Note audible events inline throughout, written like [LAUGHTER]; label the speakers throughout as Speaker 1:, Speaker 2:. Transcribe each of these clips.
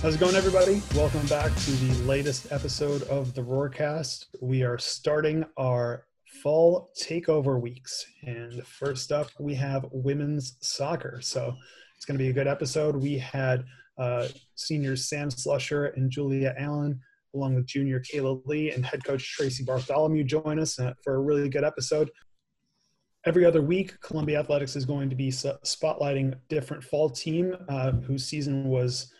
Speaker 1: How's it going, everybody? Welcome back to the latest episode of the Roarcast. We are starting our fall takeover weeks. And first up, we have women's soccer. So it's going to be a good episode. We had uh, seniors Sam Slusher and Julia Allen, along with junior Kayla Lee and head coach Tracy Bartholomew, join us uh, for a really good episode. Every other week, Columbia Athletics is going to be spotlighting different fall team uh, whose season was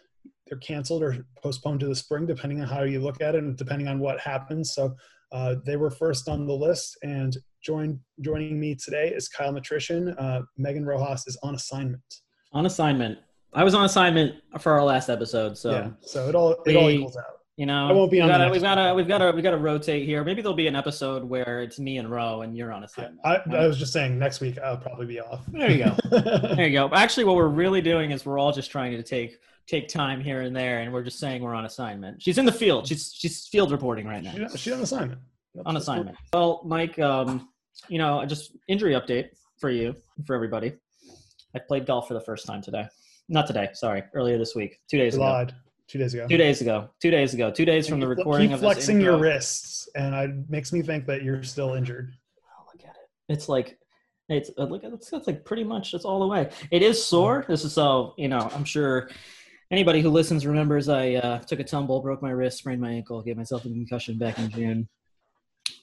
Speaker 1: they're canceled or postponed to the spring, depending on how you look at it and depending on what happens. So uh, they were first on the list, and join, joining me today is Kyle Matrician. Uh, Megan Rojas is on assignment.
Speaker 2: On assignment. I was on assignment for our last episode, so
Speaker 1: yeah. So it all it we, all equals out.
Speaker 2: You know, I won't be on. Gotta, we've got to we've got to we've got to rotate here. Maybe there'll be an episode where it's me and Ro, and you're on assignment.
Speaker 1: I, I, I was just saying next week I'll probably be off.
Speaker 2: There you go. [LAUGHS] there you go. Actually, what we're really doing is we're all just trying to take take time here and there, and we're just saying we're on assignment. She's in the field. She's she's field reporting right now.
Speaker 1: She's, she's on assignment.
Speaker 2: That's on assignment. Well, Mike, um, you know, just injury update for you for everybody. I played golf for the first time today. Not today. Sorry, earlier this week. Two days ago.
Speaker 1: Two days ago.
Speaker 2: Two days ago. Two days ago. Two days from the recording
Speaker 1: of flexing your wrists, and it makes me think that you're still injured.
Speaker 2: Oh, look at it. It's like it's uh, look. It's like pretty much it's all the way. It is sore. This is so you know. I'm sure anybody who listens remembers I uh, took a tumble, broke my wrist, sprained my ankle, gave myself a concussion back in June.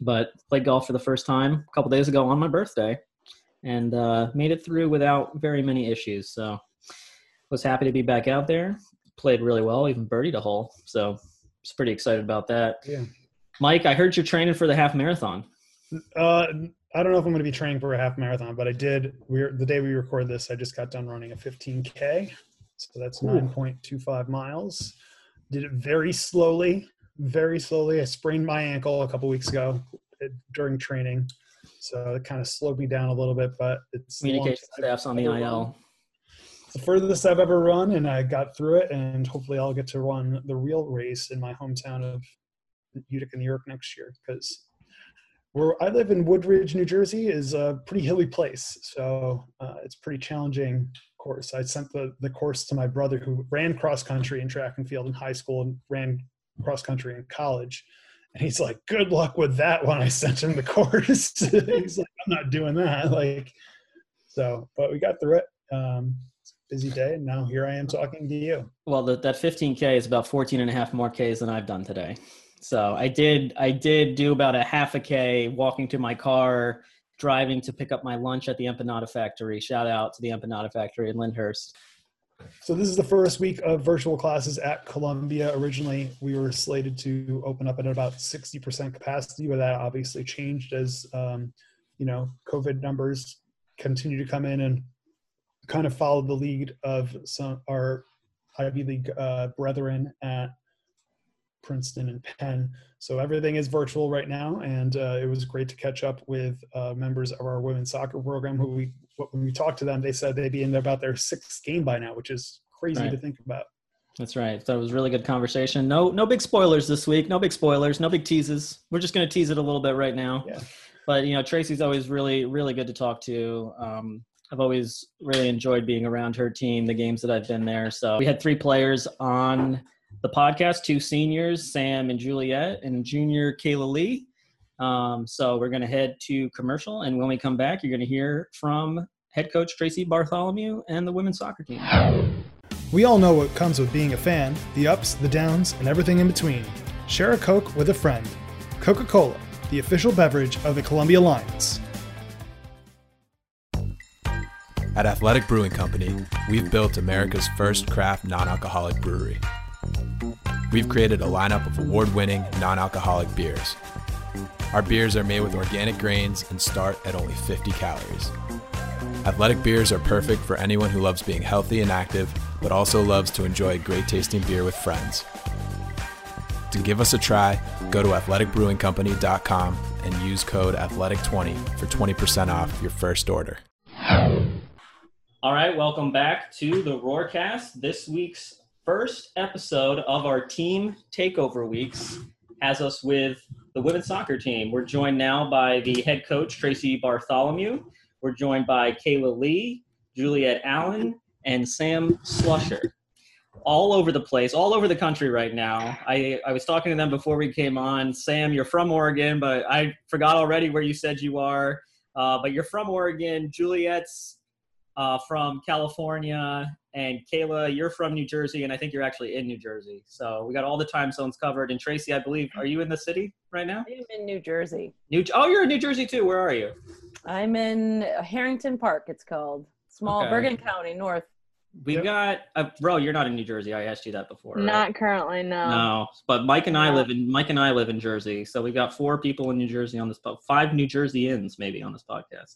Speaker 2: But played golf for the first time a couple days ago on my birthday, and uh, made it through without very many issues. So was happy to be back out there played really well, even birdied a hole. So I was pretty excited about that.
Speaker 1: Yeah.
Speaker 2: Mike, I heard you're training for the half marathon.
Speaker 1: Uh, I don't know if I'm going to be training for a half marathon, but I did. We're the day we record this. I just got done running a 15k, so that's 9.25 miles. Did it very slowly, very slowly. I sprained my ankle a couple weeks ago uh, during training, so it kind of slowed me down a little bit. But it's
Speaker 2: communication staff's on the IL
Speaker 1: the furthest I've ever run, and I got through it. And hopefully, I'll get to run the real race in my hometown of Utica, New York next year. Because where I live in Woodridge, New Jersey, is a pretty hilly place, so uh, it's pretty challenging course. I sent the the course to my brother who ran cross country and track and field in high school and ran cross country in college. And he's like, "Good luck with that." When I sent him the course, [LAUGHS] he's like, "I'm not doing that." [LAUGHS] Like, so, but we got through it. Um, busy day and now here i am talking to you
Speaker 2: well the, that 15k is about 14 and a half more ks than i've done today so i did i did do about a half a k walking to my car driving to pick up my lunch at the empanada factory. Shout out to the empanada factory in lyndhurst.
Speaker 1: So this is the first week of virtual classes at columbia. Originally we were slated to open up at about 60% capacity but that obviously changed as um, you know covid numbers continue to come in and kind of followed the lead of some our Ivy League uh, brethren at Princeton and Penn. So everything is virtual right now, and uh, it was great to catch up with uh, members of our women's soccer program. Who we when we talked to them, they said they'd be in about their sixth game by now, which is crazy right. to think about.
Speaker 2: That's right. So it was really good conversation. No, no big spoilers this week. No big spoilers. No big teases. We're just going to tease it a little bit right now.
Speaker 1: Yeah.
Speaker 2: But you know, Tracy's always really, really good to talk to. Um, I've always really enjoyed being around her team, the games that I've been there. So we had three players on the podcast, two seniors, Sam and Juliet, and junior Kayla Lee. Um, so we're going to head to commercial, and when we come back, you're going to hear from head coach Tracy Bartholomew and the women's soccer team.
Speaker 1: We all know what comes with being a fan the ups, the downs, and everything in between. Share a Coke with a friend. Coca Cola, the official beverage of the Columbia Lions.
Speaker 3: At Athletic Brewing Company, we've built America's first craft non alcoholic brewery. We've created a lineup of award winning non alcoholic beers. Our beers are made with organic grains and start at only 50 calories. Athletic beers are perfect for anyone who loves being healthy and active, but also loves to enjoy great tasting beer with friends. To give us a try, go to athleticbrewingcompany.com and use code ATHLETIC20 for 20% off your first order.
Speaker 2: All right, welcome back to the Roarcast. This week's first episode of our team takeover weeks has us with the women's soccer team. We're joined now by the head coach, Tracy Bartholomew. We're joined by Kayla Lee, Juliet Allen, and Sam Slusher. all over the place, all over the country right now. I, I was talking to them before we came on. Sam, you're from Oregon, but I forgot already where you said you are. Uh, but you're from Oregon. Juliet's uh, from California, and Kayla, you're from New Jersey, and I think you're actually in New Jersey. So we got all the time zones covered. And Tracy, I believe, are you in the city right now?
Speaker 4: I'm in New Jersey.
Speaker 2: New. Oh, you're in New Jersey too. Where are you?
Speaker 4: I'm in Harrington Park. It's called small
Speaker 2: Okay.
Speaker 4: Bergen County, North.
Speaker 2: We've
Speaker 1: Yep.
Speaker 2: got. Uh, bro, you're not in New Jersey. I asked you that before. right?
Speaker 5: Not currently, no.
Speaker 2: No, but Mike and I
Speaker 5: No.
Speaker 2: live in Mike and I live in Jersey, so we've got four people in New Jersey on this po- five New Jerseyans maybe on this podcast.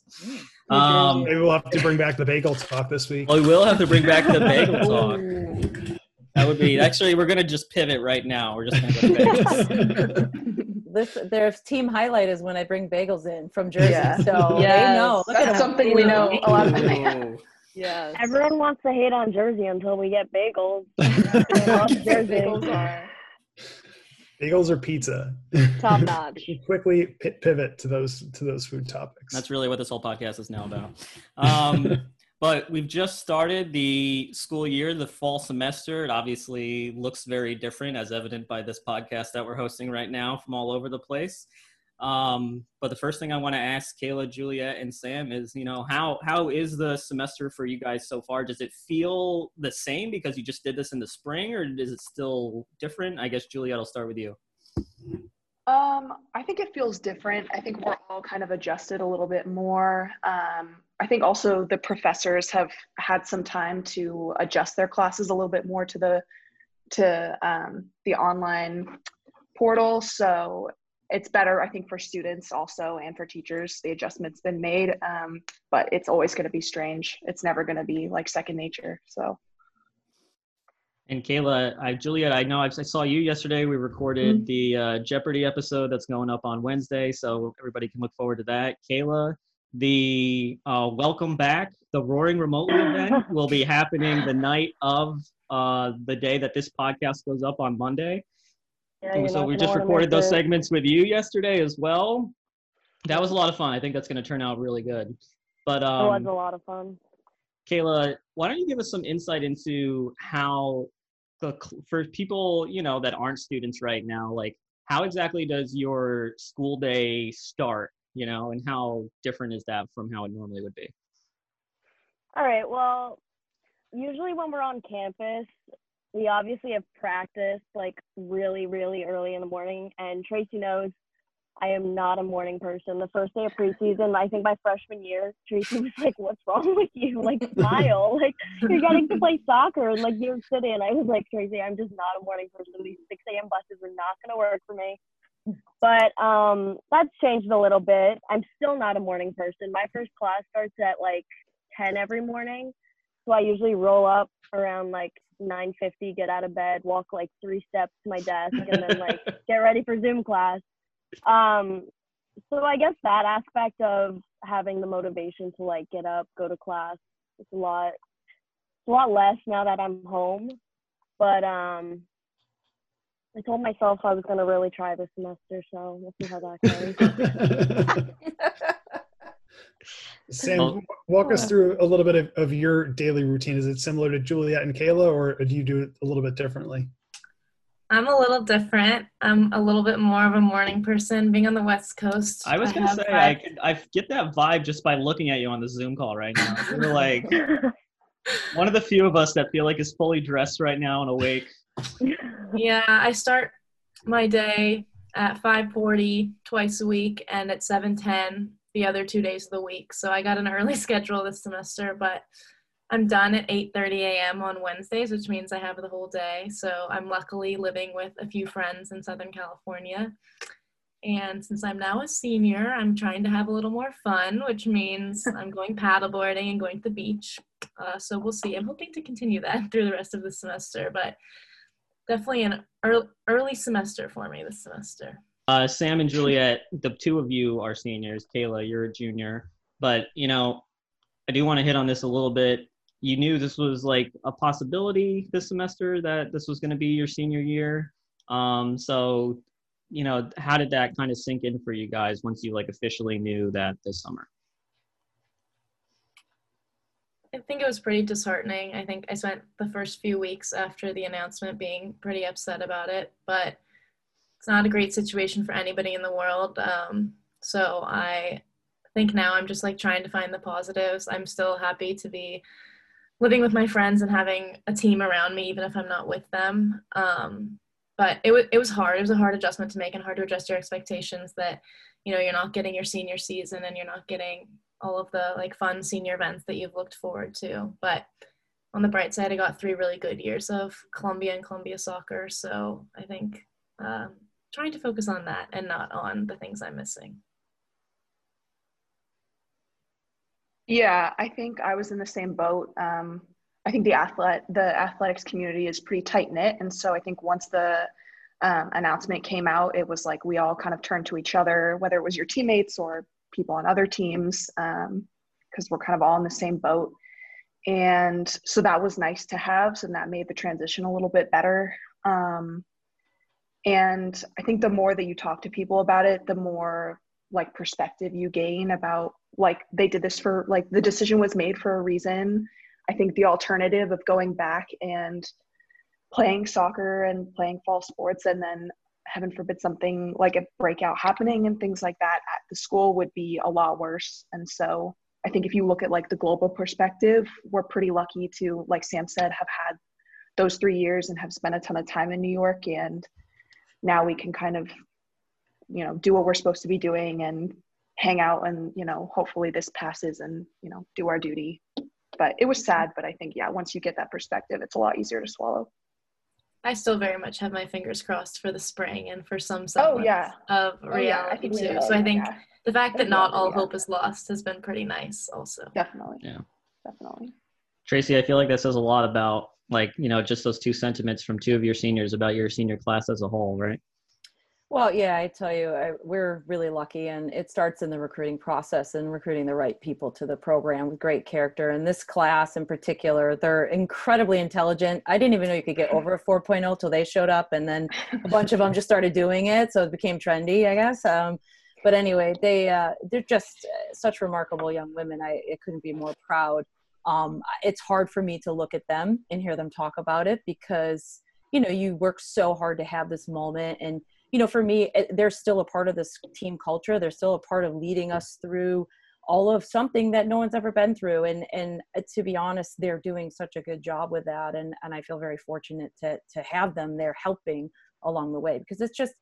Speaker 5: New
Speaker 2: Um,
Speaker 1: Maybe we'll have to bring back the bagel talk this week.
Speaker 2: well, we will have to bring back the bagel [LAUGHS] talk. That would be actually we're gonna just pivot right now. We're just gonna go to bagels. [LAUGHS]
Speaker 4: This their team highlight is when I bring bagels in from Jersey.
Speaker 5: Yeah.
Speaker 4: So they know. Look
Speaker 5: That's
Speaker 4: them.
Speaker 5: something we know a lot [LAUGHS] about.
Speaker 2: Ooh.
Speaker 4: Yes.
Speaker 5: Everyone wants to hate on Jersey until we get bagels. [LAUGHS] Jersey.
Speaker 6: Bagels are
Speaker 1: Bagels or pizza?
Speaker 5: Top notch. [LAUGHS]
Speaker 1: Quickly pi- pivot to those to those food topics.
Speaker 2: That's really what this whole podcast is now about. Um, [LAUGHS] but we've just started the school year, the fall semester. It obviously looks very different, as evident by this podcast that we're hosting right now from all over the place. Um, but the first thing I want to ask Kayla, Juliet, and Sam is, you know, how how is the semester for you guys so far? Does it feel the same because you just did this in the spring, or is it still different? I guess Juliet, I'll start with you.
Speaker 6: Um, I think it feels different. I think we're all kind of adjusted a little bit more. Um, I think also the professors have had some time to adjust their classes a little bit more to the to um, the online portal. So it's better, I think, for students also and for teachers. The adjustment's been made, um, but it's always going to be strange. It's never going to be like second nature. So.
Speaker 2: And Kayla, I, Juliet, I know I, I saw you yesterday. We recorded the uh, Jeopardy episode that's going up on Wednesday, so everybody can look forward to that. Kayla, the uh, welcome back, the Roaring Remotely event [LAUGHS] will be happening the night of uh, the day that this podcast goes up on Monday.
Speaker 5: Yeah,
Speaker 2: And so we just recorded those
Speaker 5: it.
Speaker 2: segments with you yesterday as well. That was a lot of fun. I think that's going to turn out really good. But
Speaker 5: It was
Speaker 2: um,
Speaker 5: a lot of fun.
Speaker 2: Kayla, why don't you give us some insight into how the for people you know that aren't students right now, like how exactly does your school day start? You know, and how different is that from how it normally would be?
Speaker 5: All right. Well, usually when we're on campus, we obviously have practiced like really, really early in the morning. And Tracy knows I am not a morning person. The first day of preseason, I think my freshman year, Tracy [LAUGHS] was like, "What's wrong with you? Like, smile! Like, you're getting to play soccer in like New York City." And I was like, "Tracy, I'm just not a morning person. These 6 a.m. buses are not going to work for me." But um, that's changed a little bit. I'm still not a morning person. My first class starts at like 10 every morning. So I usually roll up around like 9:50, get out of bed, walk like three steps to my desk, and then like [LAUGHS] get ready for Zoom class. Um, so I guess that aspect of having the motivation to like get up, go to class, it's a lot, it's a lot less now that I'm home. But um, I told myself I was gonna really try this semester, so we'll see how that goes. [LAUGHS] [LAUGHS]
Speaker 1: Sam,
Speaker 2: oh.
Speaker 1: walk us through a little bit of, of your daily routine. Is it similar to Juliet and Kayla, or do you do it a little bit differently?
Speaker 7: I'm a little different. I'm a little bit more of a morning person. Being on the West Coast,
Speaker 2: I was gonna
Speaker 7: have
Speaker 2: say I could I get that vibe just by looking at you on the Zoom call right now. You're like [LAUGHS] one of the few of us that feel like is fully dressed right now and awake.
Speaker 7: yeah, I start my day at 5:40 twice a week and at 7:10 the other two days of the week. So I got an early [LAUGHS] schedule this semester, but I'm done at 8:30 a.m. on Wednesdays, which means I have the whole day. So I'm luckily living with a few friends in Southern California. And since I'm now a senior, I'm trying to have a little more fun, which means [LAUGHS] I'm going paddleboarding and going to the beach. Uh, so we'll see. I'm hoping to continue that [LAUGHS] through the rest of the semester, but definitely an early, early semester for me this semester.
Speaker 2: Uh, Sam and Juliet, the two of you are seniors. Kayla, you're a junior. But, you know, I do want to hit on this a little bit. You knew this was like a possibility this semester that this was going to be your senior year. Um, so, you know, how did that kind of sink in for you guys once you like officially knew that this summer?
Speaker 7: I think it was pretty disheartening. I think I spent the first few weeks after the announcement being pretty upset about it, but it's not a great situation for anybody in the world. Um, so I think now I'm just like trying to find the positives. I'm still happy to be living with my friends and having a team around me, even if I'm not with them. Um, but it was it was hard. It was a hard adjustment to make and hard to adjust your expectations that you know you're not getting your senior season and you're not getting all of the like fun senior events that you've looked forward to. But on the bright side, I got three really good years of Columbia and Columbia soccer. So I think um, trying to focus on that and not on the things I'm missing.
Speaker 6: Yeah, I think I was in the same boat. Um, I think the athlete, the athletics community is pretty tight knit, and so I think once the um, announcement came out, it was like we all kind of turned to each other, whether it was your teammates or people on other teams, because um, we're kind of all in the same boat. And so that was nice to have. So that made the transition a little bit better. Um, and I think the more that you talk to people about it, the more like perspective you gain about like they did this for like the decision was made for a reason. I think the alternative of going back and playing soccer and playing fall sports and then heaven forbid something like a breakout happening and things like that at the school would be a lot worse. And so i think if you look at like the global perspective we're pretty lucky to like sam said have had those three years and have spent a ton of time in new york and now we can kind of you know do what we're supposed to be doing and hang out and you know hopefully this passes and you know do our duty. But it was sad but i think yeah once you get that perspective it's a lot easier to swallow.
Speaker 7: I still very much have my fingers crossed for the spring and for some
Speaker 6: oh yeah.
Speaker 7: of reality oh, yeah. too. so i think yeah. the fact that not all yeah. hope is lost has been pretty nice also.
Speaker 6: Definitely.
Speaker 8: Yeah.
Speaker 6: Definitely.
Speaker 8: Tracy i feel like that says a lot about like you know just those two sentiments from two of your seniors about your senior class as a whole right
Speaker 4: well, yeah, I tell you, I, we're really lucky, and it starts in the recruiting process and recruiting the right people to the program with great character. And this class in particular, they're incredibly intelligent. I didn't even know you could get over a [LAUGHS] 4.0 till they showed up, and then a bunch of them just started doing it, so it became trendy, I guess. Um, but anyway, they uh, they're just uh, such remarkable young women. I, I couldn't be more proud. Um, it's hard for me to look at them and hear them talk about it because you know you work so hard to have this moment and you know, for me, it, they're still a part of this team culture. They're still a part of leading us through all of something that no one's ever been through. And and uh, to be honest, they're doing such a good job with that. And and I feel very fortunate to to have them there helping along the way because it's just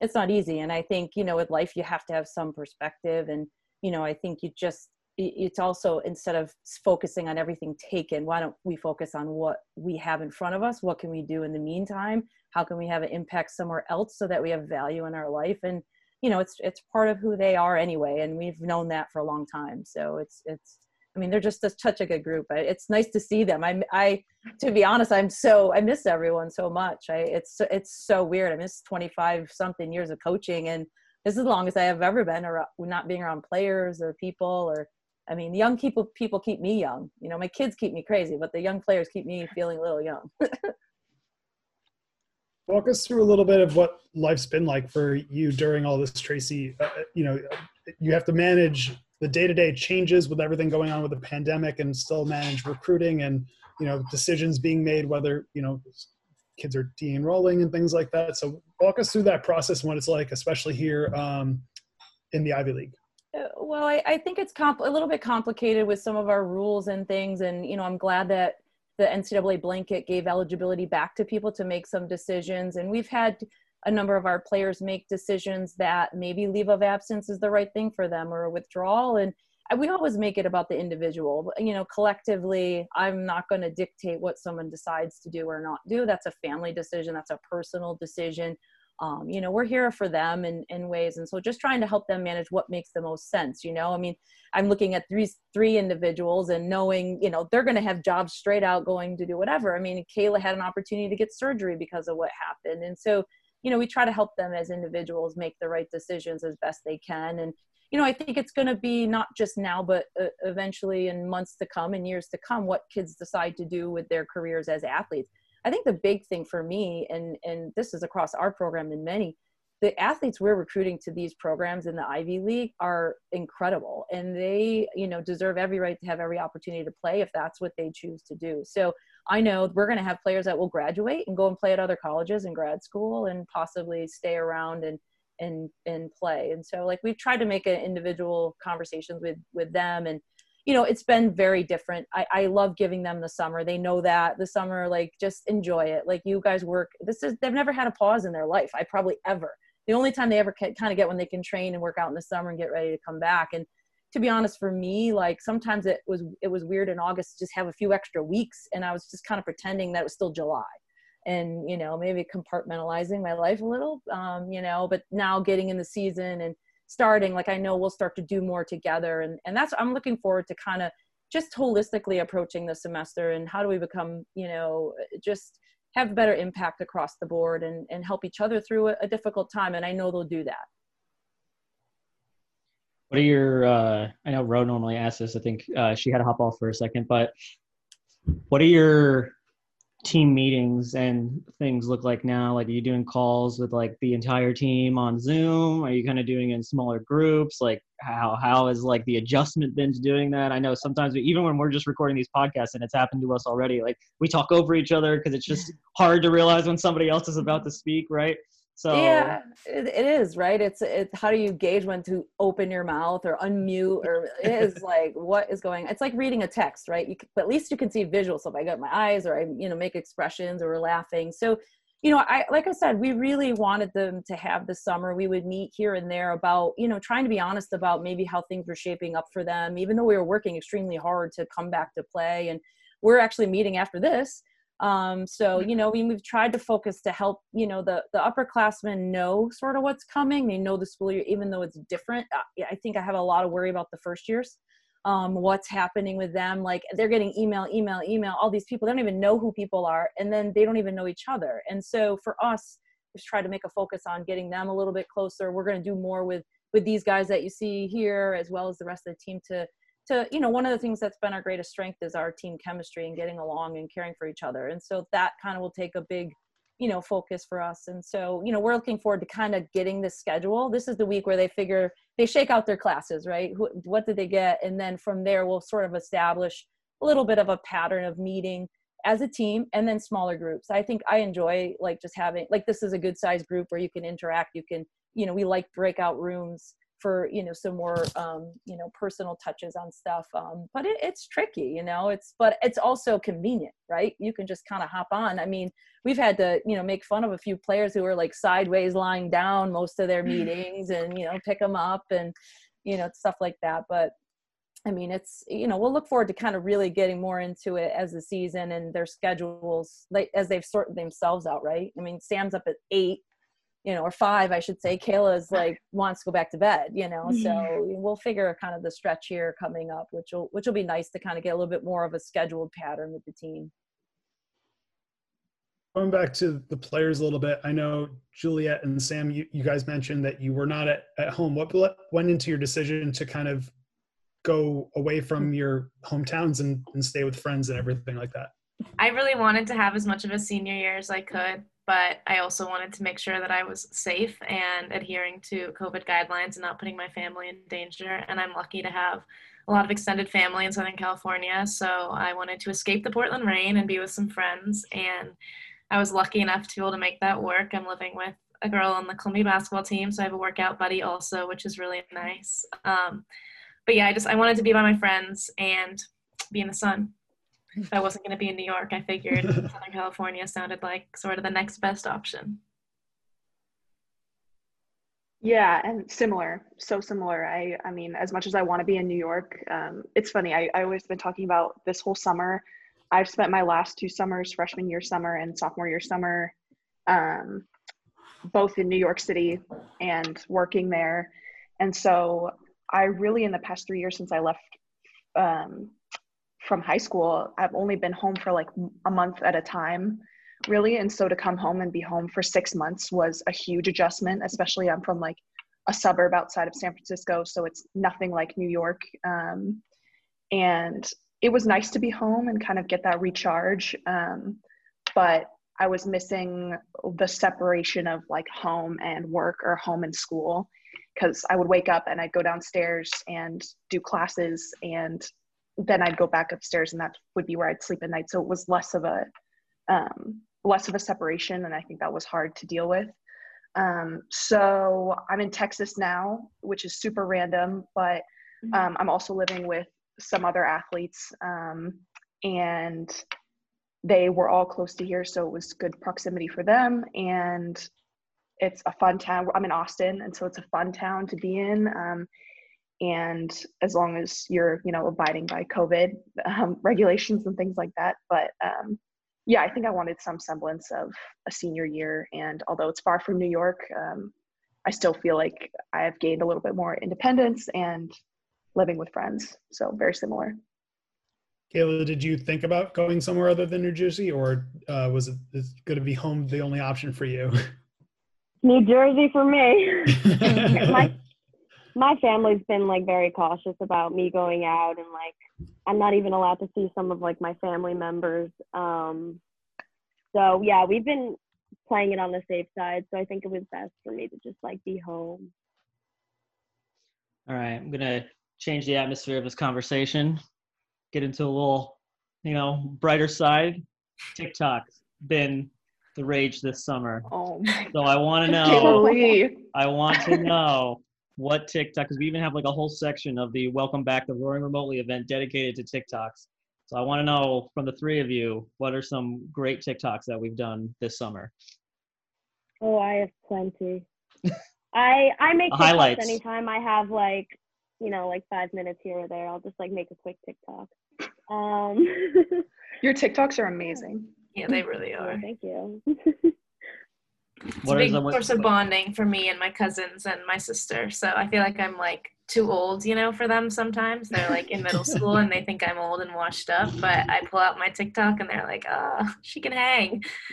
Speaker 4: it's not easy. And I think you know, with life, you have to have some perspective. And you know, I think you just it's also instead of focusing on everything taken why don't we focus on what we have in front of us? What can we do in the meantime? How can we have an impact somewhere else so that we have value in our life? And you know it's it's part of who they are anyway and we've known that for a long time. So it's it's i mean they're just such a good group it's nice to see them. I i to be honest i'm so i miss everyone so much. I it's it's so weird. I miss 25 something years of coaching and this is the longest i have ever been or not being around players or people or I mean, young people people keep me young. You know, my kids keep me crazy, but the young players keep me feeling a little young. [LAUGHS]
Speaker 1: Walk us through a little bit of what life's been like for you during all this, Tracy. Uh, you know, you have to manage the day-to-day changes with everything going on with the pandemic, and still manage recruiting and you know decisions being made whether you know kids are de-enrolling and things like that. So walk us through that process and what it's like, especially here um, in the Ivy League.
Speaker 4: Uh, well, I, I think it's comp- a little bit complicated with some of our rules and things, and you know, I'm glad that the NCAA blanket gave eligibility back to people to make some decisions. And we've had a number of our players make decisions that maybe leave of absence is the right thing for them or a withdrawal. And we always make it about the individual. You know, collectively, I'm not going to dictate what someone decides to do or not do. That's a family decision, that's a personal decision um, you know we're here for them in, in ways and so just trying to help them manage what makes the most sense you know? I mean i'm looking at three three individuals and knowing you know they're going to have jobs straight out going to do whatever. I mean kayla had an opportunity to get surgery because of what happened and so you know we try to help them as individuals make the right decisions as best they can and you know i think it's going to be not just now but uh, eventually in months to come and years to come what kids decide to do with their careers as athletes I think the big thing for me, and and this is across our program and many, the athletes we're recruiting to these programs in the Ivy League are incredible and they, you know, deserve every right to have every opportunity to play if that's what they choose to do. So I know we're going to have players that will graduate and go and play at other colleges and grad school and possibly stay around and and and play. And so like we've tried to make an individual conversations with with them and you know it's been very different. I, I love giving them the summer. They know that. The summer like just enjoy it. Like you guys work this is they've never had a pause in their life i probably ever. The only time they ever kind of get when they can train and work out in the summer and get ready to come back. And to be honest for me like sometimes it was it was weird in august to just have a few extra weeks and i was just kind of pretending that it was still july. And you know maybe compartmentalizing my life a little um, you know but now getting in the season and starting like i know we'll start to do more together and and that's i'm looking forward to kind of just holistically approaching the semester and how do we become you know just have better impact across the board and, and help each other through a, a difficult time. And I know they'll do that.
Speaker 8: What are your, uh, I know Ro normally asks this, I think uh, she had to hop off for a second, but what are your team meetings and things look like now? Like, are you doing calls with like the entire team on Zoom? Are you kind of doing in smaller groups? Like, how how has like the adjustment been to doing that? I know sometimes we, even when we're just recording these podcasts and it's happened to us already, like we talk over each other because it's just hard to realize when somebody else is about to speak, right? So
Speaker 4: yeah, it, it is right. It's it's how do you gauge when to open your mouth or unmute or [LAUGHS] it is like what is going. It's like reading a text, right? You, but at least you can see visual So if I got my eyes or I you know make expressions or we're laughing. So you know, I like I said, we really wanted them to have the summer. We would meet here and there about you know trying to be honest about maybe how things were shaping up for them, even though we were working extremely hard to come back to play. And we're actually meeting after this um, so you know we, we've tried to focus to help you know the the upperclassmen know sort of what's coming. They know the school year even though it's different. Uh, i think i have a lot of worry about the first years. Um, what's happening with them like they're getting email email email all these people they don't even know who people are and then they don't even know each other. And so for us we've tried to make a focus on getting them a little bit closer. We're going to do more with with these guys that you see here as well as the rest of the team to to you know one of the things that's been our greatest strength is our team chemistry and getting along and caring for each other. And so that kind of will take a big you know focus for us. And so you know we're looking forward to kind of getting the schedule. This is the week where they figure they shake out their classes right? Who, what did they get? And then from there we'll sort of establish a little bit of a pattern of meeting as a team and then smaller groups. I think i enjoy like just having like this is a good size group where you can interact you can you know we like breakout rooms for you know some more um, you know personal touches on stuff um, but it, it's tricky you know it's but it's also convenient right? You can just kind of hop on. I mean we've had to you know make fun of a few players who are like sideways lying down most of their meetings and you know pick them up and you know stuff like that but I mean, it's you know we'll look forward to kind of really getting more into it as the season and their schedules, like as they've sorted themselves out, right? I mean, Sam's up at eight, you know, or five, I should say. Kayla's [LAUGHS] like wants to go back to bed, you know. So mm-hmm. we'll figure kind of the stretch here coming up, which will which will be nice to kind of get a little bit more of a scheduled pattern with the team.
Speaker 1: Going back to the players a little bit, I know Juliet and Sam, you, you guys mentioned that you were not at, at home. What went into your decision to kind of go away from your hometowns and, and stay with friends and everything like that?
Speaker 7: I really wanted to have as much of a senior year as I could but I also wanted to make sure that I was safe and adhering to COVID guidelines and not putting my family in danger. And I'm lucky to have a lot of extended family in Southern California. So I wanted to escape the Portland rain and be with some friends. And I was lucky enough to be able to make that work. I'm living with a girl on the Columbia basketball team, so I have a workout buddy also, which is really nice. Um, but yeah, I just I wanted to be by my friends and be in the sun if I wasn't going to be in New York, I figured [LAUGHS] Southern California sounded like sort of the next best option.
Speaker 6: Yeah, and similar, so similar. I, I mean, as much as I want to be in New York, um, it's funny. I, I always been talking about this whole summer. I've spent my last two summers, freshman year summer and sophomore year summer, um, both in New York City and working there. And so I really, in the past three years since I left um, from high school, I've only been home for like a month at a time, really. And so to come home and be home for six months was a huge adjustment, especially I'm from like a suburb outside of San Francisco. So it's nothing like New York. Um, and it was nice to be home and kind of get that recharge. Um, but I was missing the separation of like home and work or home and school because I would wake up and I'd go downstairs and do classes and then I'd go back upstairs and that would be where I'd sleep at night. So it was less of a um, less of a separation, and I think that was hard to deal with. Um, so I'm in Texas now, which is super random, but mm-hmm. um, I'm also living with some other athletes, um, and they were all close to here, so it was good proximity for them. And it's a fun town. I'm in Austin, and so it's a fun town to be in. And as long as you're, you know, abiding by COVID um, [LAUGHS] regulations and things like that, but um, yeah, I think I wanted some semblance of a senior year. And although it's far from New York, um, I still feel like I have gained a little bit more independence and living with friends. So very similar.
Speaker 1: Kayla, did you think about going somewhere other than New Jersey, or uh, was it going to be home the only option for you?
Speaker 5: New Jersey for me. [LAUGHS] [LAUGHS] my my family's been like very cautious about me going out and like I'm not even allowed to see some of like my family members. Um, so yeah, we've been playing it on the safe side. So I think it was best for me to just like be home.
Speaker 2: All right, I'm gonna change the atmosphere of this conversation. Get into a little, you know, brighter side. TikTok's been the rage this summer.
Speaker 6: Oh
Speaker 2: so I want to know. I want to know what TikTok, because we even have like a whole section of the Welcome Back the Roaring Remotely event dedicated to TikToks. So I want to know from the three of you, what are some great TikToks that we've done this summer?
Speaker 5: Oh, I have plenty. [LAUGHS] I I make TikToks highlights anytime I have like, you know, like five minutes here or there. I'll just like make a quick TikTok. Um, [LAUGHS]
Speaker 6: Your TikToks are amazing.
Speaker 7: Yeah, they really are.
Speaker 5: thank you. [LAUGHS]
Speaker 7: It's what a big source of bonding for me and my cousins and my sister. So I feel like I'm like too old, you know, for them sometimes. They're like in middle [LAUGHS] school and they think I'm old and washed up, but I pull out my TikTok and they're like, oh, she can hang. [LAUGHS]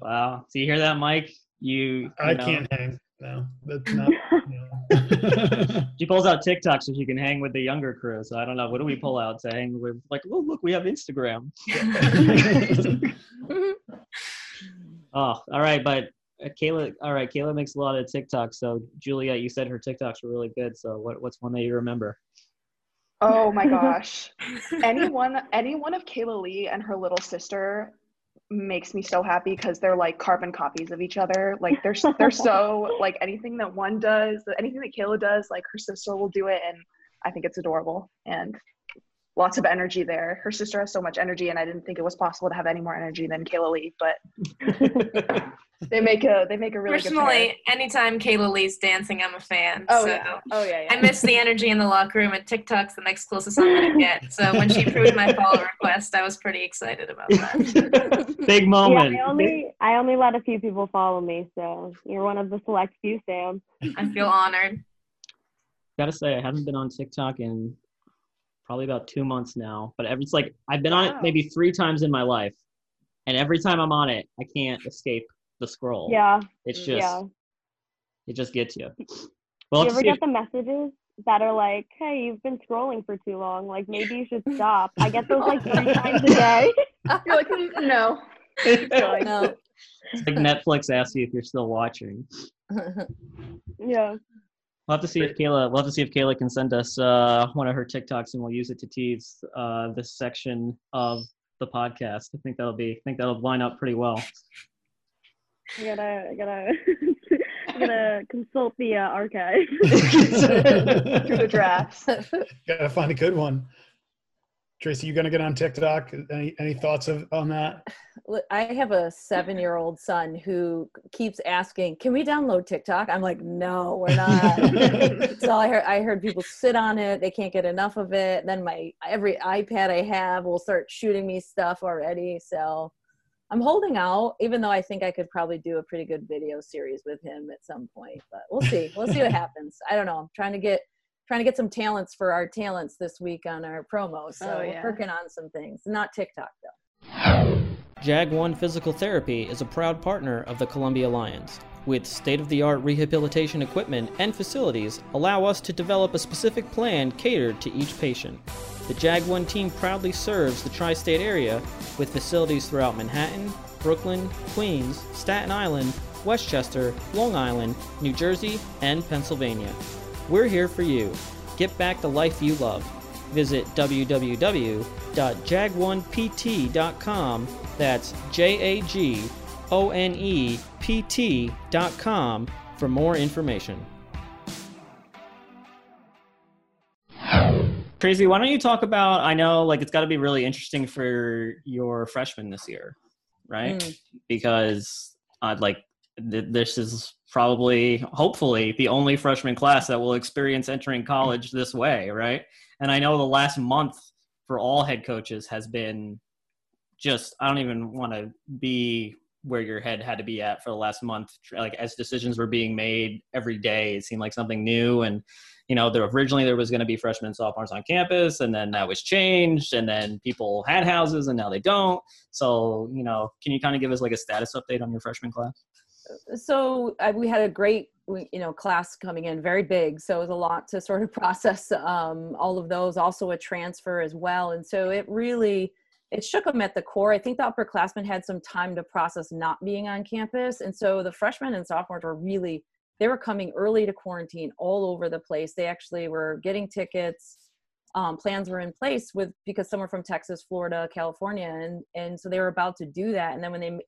Speaker 2: wow. So you hear that, Mike? You, you
Speaker 1: I know. can't hang. No, that's not. [LAUGHS] You
Speaker 2: she pulls out TikTok so she can hang with the younger crew. So I don't know. What do we pull out to hang with? Like, oh, look, we have Instagram. Mm-hmm. Oh, all right, but uh, Kayla, all right, Kayla makes a lot of TikToks. So Julia, you said her TikToks were really good. So what, what's one that you remember?
Speaker 6: Oh my gosh, [LAUGHS] anyone, any one of Kayla Lee and her little sister makes me so happy because they're like carbon copies of each other. Like they're they're so [LAUGHS] like anything that one does, anything that Kayla does, like her sister will do it, and I think it's adorable. And lots of energy there. Her sister has so much energy, and I didn't think it was possible to have any more energy than Kayla Lee. But [LAUGHS] they make a they make a really
Speaker 7: personally. anytime Kayla Lee's dancing, I'm a fan.
Speaker 6: Oh so yeah, oh yeah, yeah.
Speaker 7: I miss the energy in the locker room, and TikTok's the next closest I'm gonna get. So when she approved my follow request, I was pretty excited about that. [LAUGHS]
Speaker 2: Big moment.
Speaker 5: Yeah, I only I only let a few people follow me, so you're one of the select few, Sam.
Speaker 7: I feel honored.
Speaker 2: Gotta say, I haven't been on TikTok in probably about two months now. But it's like I've been on it maybe three times in my life, and every time I'm on it, I can't escape the scroll.
Speaker 5: Yeah,
Speaker 2: it's just yeah. it just gets you.
Speaker 5: Well, Do you ever get if... the messages that are like, "Hey, you've been scrolling for too long. Like maybe you should stop." I get those like three [LAUGHS] times a day. [LAUGHS]
Speaker 6: You're like, mm, no. [LAUGHS]
Speaker 2: no. It's like Netflix asks you if you're still watching.
Speaker 5: yeah.
Speaker 2: We'll have to see if Kayla. We'll have to see if Kayla can send us uh, one of her TikToks, and we'll use it to tease uh, this section of the podcast. I think that'll be. I think that'll line up pretty well.
Speaker 5: I gotta. I gotta. [LAUGHS] I gotta consult the uh, archive [LAUGHS] [LAUGHS]
Speaker 6: through the drafts.
Speaker 1: Gotta find a good one. Tracy, you gonna get on TikTok? Any any thoughts of, on that?
Speaker 4: I have a seven year old son who keeps asking, "Can we download TikTok?" I'm like, "No, we're not." [LAUGHS] so I heard I heard people sit on it; they can't get enough of it. Then my every iPad I have will start shooting me stuff already. So I'm holding out, even though I think I could probably do a pretty good video series with him at some point. But we'll see. We'll see what [LAUGHS] happens. I don't know. I'm trying to get trying to get some talents for our talents this week on our promo. Oh, so oh, yeah. we're working on some things. Not TikTok though.
Speaker 9: Jag One Physical Therapy is a proud partner of the Columbia Lions. With state of the art rehabilitation equipment and facilities, allow us to develop a specific plan catered to each patient.
Speaker 2: The Jag 1 team proudly serves the tri state area with facilities throughout Manhattan, Brooklyn, Queens, Staten Island, Westchester, Long Island, New Jersey, and Pennsylvania. We're here for you. Get back the life you love. Visit www.jag1pt.com. That's J A G O N E P T.com for more information. Tracy, why don't you talk about? I know, like, it's got to be really interesting for your freshman this year, right?
Speaker 4: Mm.
Speaker 2: Because I'd like th- this is probably, hopefully, the only freshman class that will experience entering college this way, right? And I know the last month for all head coaches has been just, I don't even want to be where your head had to be at for the last month. Like, as decisions were being made every day, it seemed like something new. And, you know, there originally there was going to be freshmen and sophomores on campus, and then that was changed, and then people had houses, and now they don't. So, you know, can you kind of give us like a status update on your freshman class?
Speaker 4: So uh, we had a great you know class coming in very big so it was a lot to sort of [LAUGHS] process um, all of those also a transfer as well and so it really it shook them at the core. I think the upperclassmen had some time to process not being on campus and so the freshmen and sophomores were really they were coming early to quarantine all over the place. They actually were getting tickets um, plans were in place with because some were from texas florida california and and so they were about to do that and then when they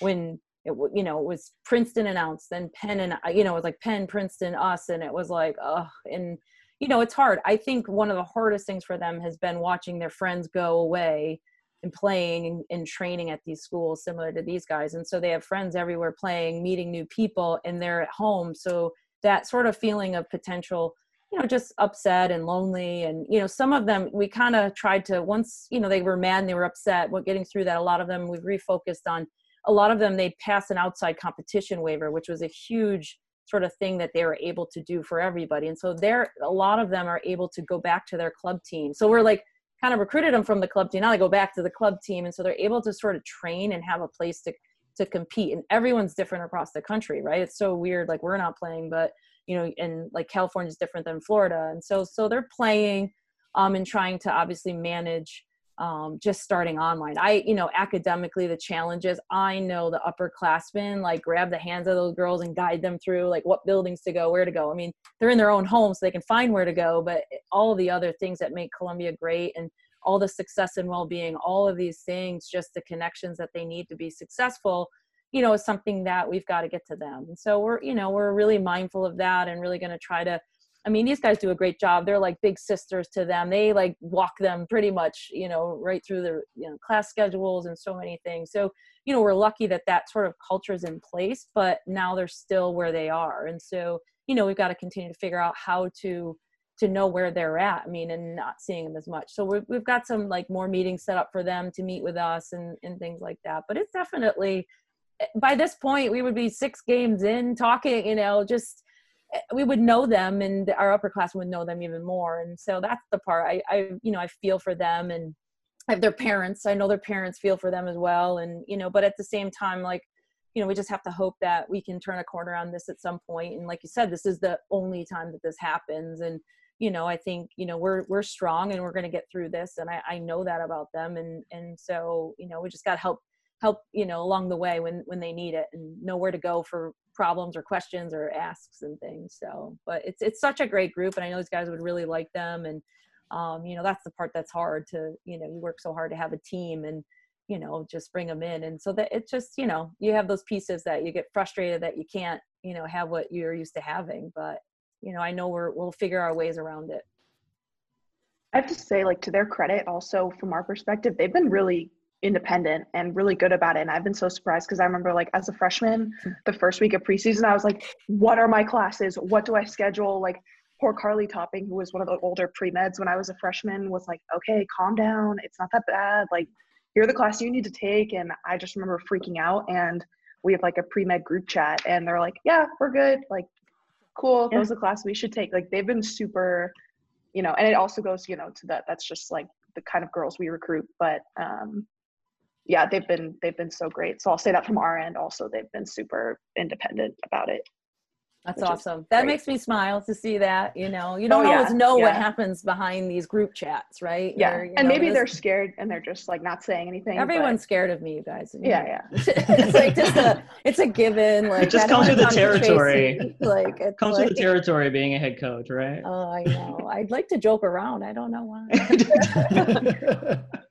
Speaker 4: when it you know it was princeton announced then penn and uh, you know it was like penn princeton us and it was like oh and you know it's hard. I think one of the hardest things for them has been watching their friends go away and playing and, training at these schools similar to these guys. And so they have friends everywhere playing meeting new people and they're at home. So that sort of feeling of potential you know just upset and lonely and you know some of them we kind of tried to once you know they were mad and they were upset what getting through that a lot of them we've refocused on a lot of them they pass an outside competition waiver which was a huge sort of thing that they were able to do for everybody. And so they're a lot of them are able to go back to their club team. So we're like kind of recruited them from the club team. Now they go back to the club team. And so they're able to sort of train and have a place to to compete. And everyone's different across the country right? It's so weird like we're not playing but you know and like california's different than florida. And so so they're playing um and trying to obviously manage um, just starting online. I, you know, academically, the challenges, I know the upperclassmen like grab the hands of those girls and guide them through like what buildings to go, where to go. I mean, they're in their own home so they can find where to go, but all the other things that make Columbia great and all the success and well being, all of these things, just the connections that they need to be successful, you know, is something that we've got to get to them. And so we're, you know, we're really mindful of that and really going to try to I mean, these guys do a great job. They're like big sisters to them. They like walk them pretty much, you know, right through their you know class schedules and so many things. So, you know, we're lucky that that sort of culture is in place, but now they're still where they are. And so, you know, we've got to continue to figure out how to to know where they're at. I mean, and not seeing them as much. So we've we've got some like more meetings set up for them to meet with us and and things like that. But it's definitely eh, by this point we would be six games in talking, you know, just we would know them and our upper class would know them even more. And so that's the part I, I you know i feel for them and I have their parents. I know their parents feel for them as well. And you know but at the same time like you know we just have to hope that we can turn a corner on this at some point. And like you said this is the only time that this happens. And you know i think you know we're we're strong and we're going to get through this. And I, I know that about them. And and so you know we just got to help help you know along the way when when they need it and know where to go for problems or questions or asks and things so. But it's it's such a great group and i know these guys would really like them and um, you know that's the part that's hard to you know you work so hard to have a team and you know just bring them in. And so that it's just you know you have those pieces that you get frustrated that you can't you know have what you're used to having but you know i know we're we'll figure our ways around it.
Speaker 6: I have to say, like to their credit, also from our perspective, they've been really independent and really good about it. And I've been so surprised because I remember like as a freshman, the first week of preseason, I was like, what are my classes? What do I schedule? Like poor Carly Topping, who was one of the older pre-meds when I was a freshman, was like, okay, calm down. It's not that bad. Like here are the classes you need to take. And I just remember freaking out and we have like a pre-med group chat and they're like, yeah, we're good. Like, cool.
Speaker 4: Yeah.
Speaker 6: Those are the classes we should take. Like they've been super, you know, and it also goes, you know, to that, that's just like the kind of girls we recruit. But um, yeah, they've been they've been so great. So I'll say that from our end also they've been super independent about it.
Speaker 4: That's awesome. That
Speaker 6: great.
Speaker 4: makes me smile to see that. You know, you oh, don't
Speaker 6: Oh, yeah,
Speaker 4: always know what happens behind these group chats, right?
Speaker 6: Yeah,
Speaker 4: Where, you
Speaker 6: and
Speaker 4: know,
Speaker 6: maybe
Speaker 4: this-
Speaker 6: they're scared and they're just like not saying anything. but-
Speaker 4: everyone's scared of me, you guys. you
Speaker 6: Yeah,
Speaker 4: know.
Speaker 6: yeah. [LAUGHS]
Speaker 4: it's like just a, it's a given. Like it
Speaker 2: just
Speaker 4: I
Speaker 2: comes
Speaker 4: wanna
Speaker 2: with the territory. [LAUGHS]
Speaker 4: Tracy. Like it
Speaker 2: Comes with the territory of being a head coach, right?
Speaker 4: Oh, I know. I'd like to joke around. I don't know why. [LAUGHS]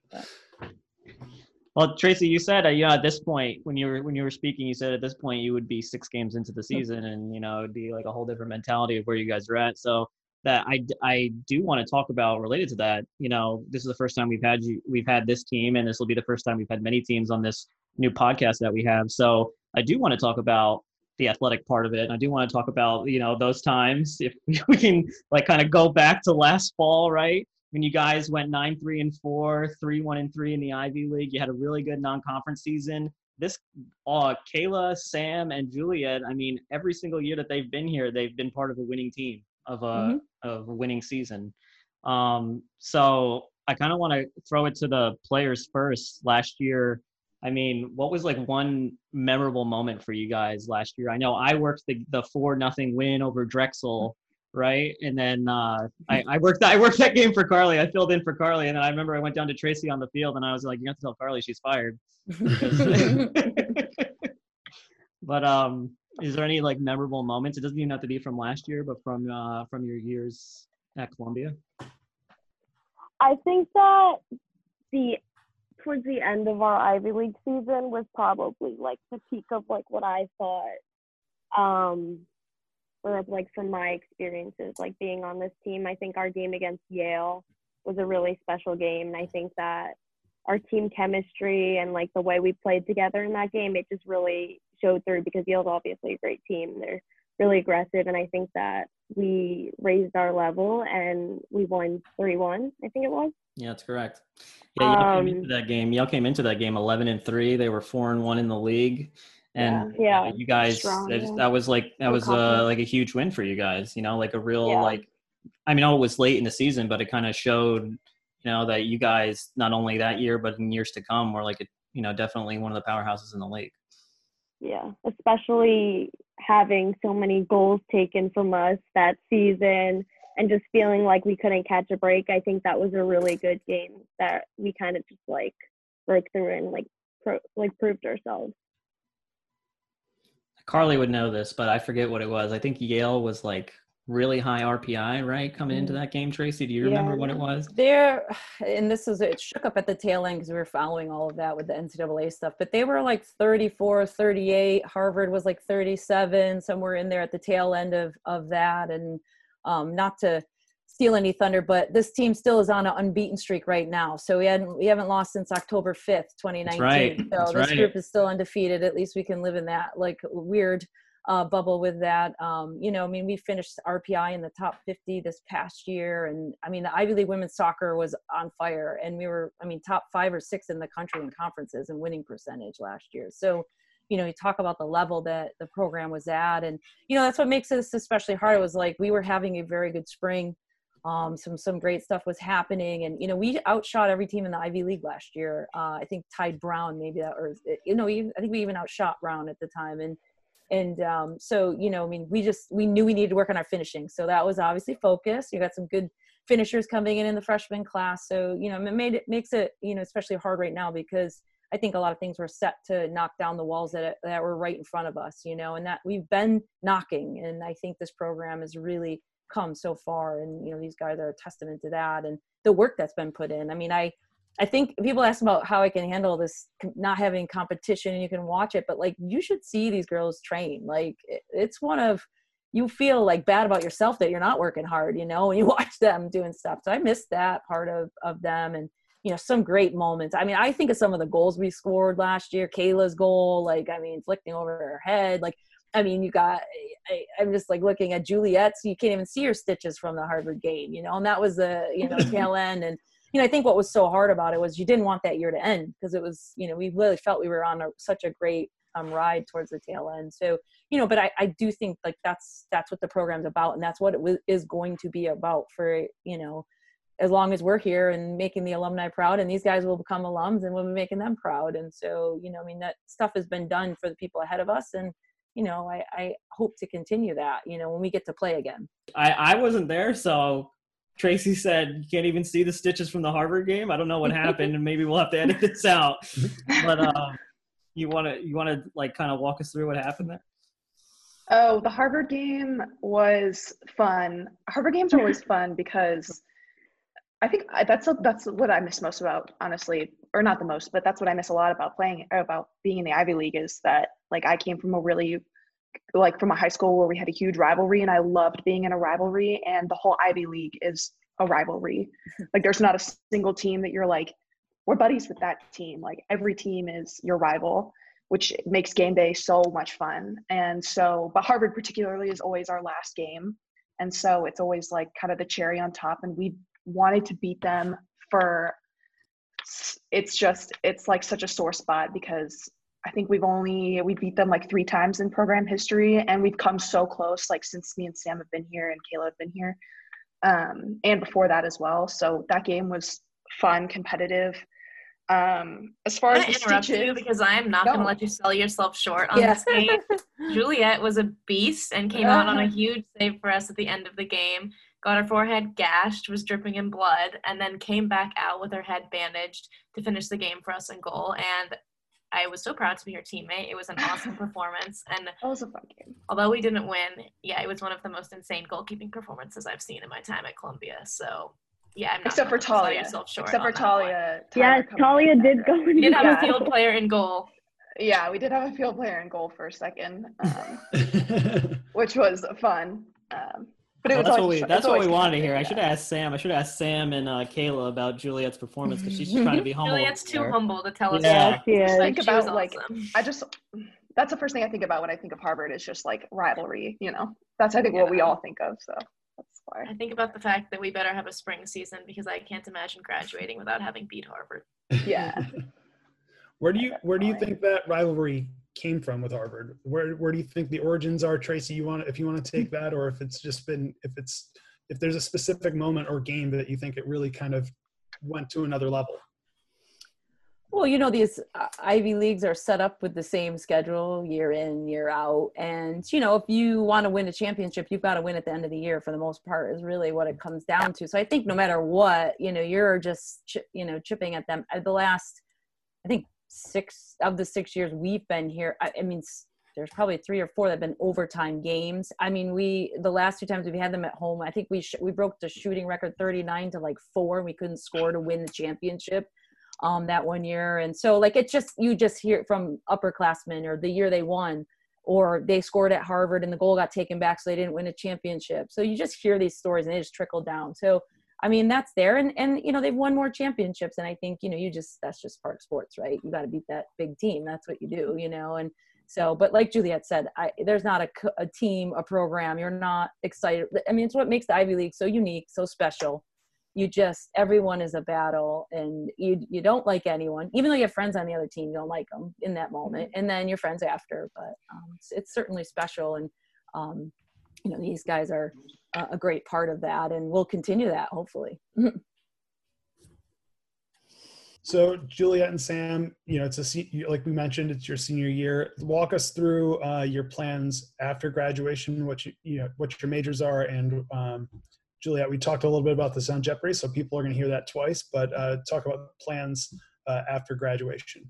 Speaker 2: Well, Tracy, you said uh, you know at this point when you were when you were speaking, you said at this point you would be six games into the season, and you know it'd be like a whole different mentality of where you guys are at. So that I I do want to talk about related to that. You know, this is the first time we've had you we've had this team, and this will be the first time we've had many teams on this new podcast that we have. So I do want to talk about the athletic part of it. And I do want to talk about you know those times if [LAUGHS] we can like kind of go back to last fall, right? When you guys went nine three and four, three one and three in the Ivy League. You had a really good non-conference season. This, uh, Kayla, Sam, and Juliet. I mean, every single year that they've been here, they've been part of a winning team of a
Speaker 4: Mhm.
Speaker 2: of a winning season. Um, so I kind of want to throw it to the players first. Last year, I mean, what was like one memorable moment for you guys last year? I know I worked the the four nothing win over Drexel right? And then uh, I, I worked [LAUGHS] I worked that game for Carly. I filled in for Carly, and then I remember I went down to Tracy on the field, and I was like, "You have to tell Carly she's fired." [LAUGHS] but um, is there any like memorable moments? It doesn't even have to be from last year, but from uh, from your years at Columbia.
Speaker 5: I think that the towards the end of our Ivy League season was probably like the peak of like what I thought um or like from my experiences like being on this team. I think our game against Yale was a really special game and I think that our team chemistry and like the way we played together in that game it just really showed through because Yale's obviously a great team. They're really aggressive and I think that we raised our level and we won 3-1 I think it was.
Speaker 10: Yeah, that's correct. Yeah, Yale came into
Speaker 5: Um,
Speaker 10: that game. Yale came into that game eleven and three. They were four and one in the league, and
Speaker 5: Yeah.
Speaker 10: uh, you guys
Speaker 5: Strong,
Speaker 10: that,
Speaker 5: yeah.
Speaker 10: that was like that was uh, like a huge win for you guys. You know, like a real
Speaker 5: Yeah.
Speaker 10: like. I mean, it was late in the season, but it kind of showed, you know, that you guys not only that year but in years to come were like a, you know definitely one of the powerhouses in the league.
Speaker 5: Yeah, especially having so many goals taken from us that season and just feeling like we couldn't catch a break. I think that was a really good game that we kind of just like broke through and like pro- like proved ourselves.
Speaker 10: Carly would know this, but I forget what it was. I think Yale was like really high RPI, right? Coming into
Speaker 4: Mm.
Speaker 10: that game, Tracy, do you remember
Speaker 5: Yeah.
Speaker 10: what it was?
Speaker 4: There, and this is it shook up at the tail end because we were following all of that with the NCAA stuff. But they were like 34, 38. Harvard was like 37, somewhere in there at the tail end of of that. And um, not to steal any thunder, but this team still is on an unbeaten streak right now. So we hadn't we haven't lost since October 5th, 2019.
Speaker 10: right.
Speaker 4: So
Speaker 10: That's
Speaker 4: this
Speaker 10: right.
Speaker 4: group is still undefeated. At least we can live in that like weird uh, bubble with that. Um, you know, I mean, we finished RPI in the top 50 this past year, and I mean, the Ivy League women's soccer was on fire, and we were, I mean, top five or six in the country in conferences and winning percentage last year. So, you know, you talk about the level that the program was at, and you know, that's what makes this especially hard. It was like we were having a very good spring. Um, some some great stuff was happening, and you know, we outshot every team in the Ivy League last year. Uh, I think tied Brown maybe that, or you know, even, I think we even outshot Brown at the time, and and um, so you know i mean we just we knew we needed to work on our finishing. So that was obviously focused you got some good finishers coming in in the freshman class. So you know it made it makes it you know especially hard right now because i think a lot of things were set to knock down the walls that that were right in front of us you know and that we've been knocking. And i think this program is really come so far and you know these guys are a testament to that and the work that's been put in i mean i I think people ask about how I can handle this not having competition and you can watch it, but like you should see these girls train. Like it's one of you feel like bad about yourself that you're not working hard, you know, and you [LAUGHS] watch them doing stuff. So I missed that part of of them and you know some great moments. I mean, I think of some of the goals we scored last year. Kayla's goal, like I mean, flicking over her head, like I mean, you got. I, I'm just like looking at Juliet's. You can't even see her stitches from the Harvard game, you know, and that was the you know [LAUGHS] tail end and you know, I think what was so hard about it was you didn't want that year to end because it was, you know, we really felt we were on a, such a great um, ride towards the tail end. So, you know, but I, I do think like that's that's what the program's about, and that's what it w- is going to be about for you know, as long as we're here and making the alumni proud, and these guys will become alums, and we'll be making them proud. And so, you know, I mean, that stuff has been done for the people ahead of us, and you know, I, I hope to continue that, you know, when we get to play again.
Speaker 2: I, I wasn't there, so Tracy said you can't even see the stitches from the Harvard game. I don't know what happened, and maybe we'll have to edit this out. [LAUGHS] But um, you want to you want to like kind of walk us through what happened there?
Speaker 6: Oh, the Harvard game was fun. Harvard games are always fun because I think that's a, that's what I miss most about honestly, or not the most, but that's what I miss a lot about playing about being in the Ivy League is that like I came from a really like from a high school where we had a huge rivalry and I loved being in a rivalry and the whole Ivy League is a rivalry. [LAUGHS] like there's not a single team that you're like we're buddies with that team. Like every team is your rival which makes game day so much fun. And so, but Harvard particularly is always our last game. And so it's always like kind of the cherry on top. And we wanted to beat them for, it's just, it's like such a sore spot because I think we've only, we beat them like three times in program history and we've come so close, like since me and Sam have been here and Kayla have been here. Um, and before that as well. So that game was fun, competitive um, as far as
Speaker 7: interrupt stitches, you because I am not no. going to let you sell yourself short on yeah. this game. [LAUGHS] Juliet was a beast and came out on a huge save for us at the end of the game. Got her forehead gashed, was dripping in blood, and then came back out with her head bandaged to finish the game for us in goal. And I was so proud to be her teammate. It was an awesome [LAUGHS] performance, and
Speaker 6: that was a fun game.
Speaker 7: Although we didn't win, yeah, it was one of the most insane goalkeeping performances I've seen in my time at Columbia. So yeah, I'm
Speaker 6: except for Talia. Except for Talia.
Speaker 5: Yeah, Talia did go.
Speaker 7: We did have yeah. a field player in goal.
Speaker 6: Yeah, we did have a field player in goal for a second, um, [LAUGHS] which was fun. Um,
Speaker 2: but it was that's always, what we, that's what we wanted to hear. Yeah. I should have asked Sam. I should have asked Sam and uh, Kayla about Juliet's performance because she's trying to be [LAUGHS] humble.
Speaker 7: Juliet's too there. humble to tell us.
Speaker 6: Yeah, yeah. Think about awesome. like I just that's the first thing I think about when I think of Harvard is just like rivalry. You know, that's I think yeah. what we all think of. So
Speaker 7: for. I think about the fact that we better have a spring season because I can't imagine graduating without having beat Harvard.
Speaker 6: Yeah. [LAUGHS]
Speaker 1: where do you where do you think that rivalry came from with Harvard? Where where do you think the origins are, Tracy? You want if you want to take that, or if it's just been if it's if there's a specific moment or game that you think it really kind of went to another level.
Speaker 4: Well, you know, these uh, Ivy Leagues are set up with the same schedule year in, year out. And, you know, if you want to win a championship, you've got to win at the end of the year for the most part, is really what it comes down to. So I think no matter what, you know, you're just, you know, chipping at them. at the last, I think, six of the six years we've been here, I, I mean, there's probably three or four that have been overtime games. I mean, we the last two times we've had them at home, I think we sh- we broke the shooting record 39 to like four, and we couldn't score to win the championship um, that one year. And so like it's just you just hear from upperclassmen or the year they won or they scored at Harvard and the goal got taken back so they didn't win a championship. So you just hear these stories and they just trickle down. So I mean that's there and and you know they've won more championships and I think you know you just that's just part of sports, right? You got to beat that big team. That's what you do, you know. And so, but like Juliet said, I, there's not a, a team, a program. You're not excited. I mean, it's what makes the Ivy League so unique, so special you just everyone is a battle and you you don't like anyone even though you have friends on the other team you don't like them in that moment and then you're friends after but um, it's, it's, certainly special and um, you know these guys are a great part of that and we'll continue that hopefully [LAUGHS]
Speaker 1: so juliet and sam you know it's a like we mentioned it's your senior year walk us through uh, your plans after graduation what you you know what your majors are and um, Juliet, we talked a little bit about this on Jeopardy, so people are going to hear that twice, but uh, talk about plans uh, after graduation.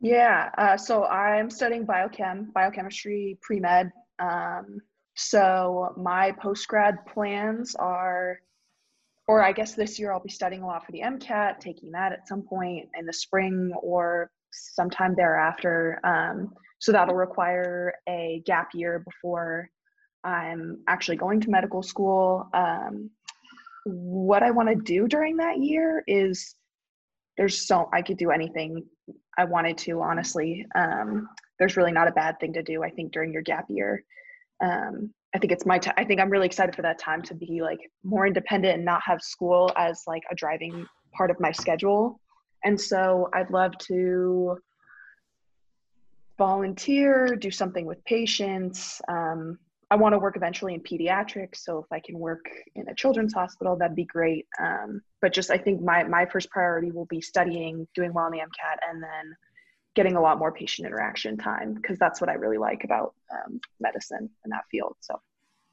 Speaker 6: Yeah, uh, so I'm studying biochem, biochemistry, pre-med. Um, so my post-grad plans are, or I guess this year I'll be studying a lot for the MCAT, taking that at some point in the spring or sometime thereafter. Um, so that'll require a gap year before I'm actually going to medical school. Um, what I want to do during that year is there's so I could do anything I wanted to, honestly. Um, there's really not a bad thing to do, I think, during your gap year. Um, I think it's my time. I think I'm really excited for that time to be like more independent and not have school as like a driving part of my schedule. And so I'd love to volunteer, do something with patients, um, I want to work eventually in pediatrics. So if I can work in a children's hospital, that'd be great. Um, but just I think my my first priority will be studying, doing well in the MCAT, and then getting a lot more patient interaction time because that's what I really like about um, medicine in that field. So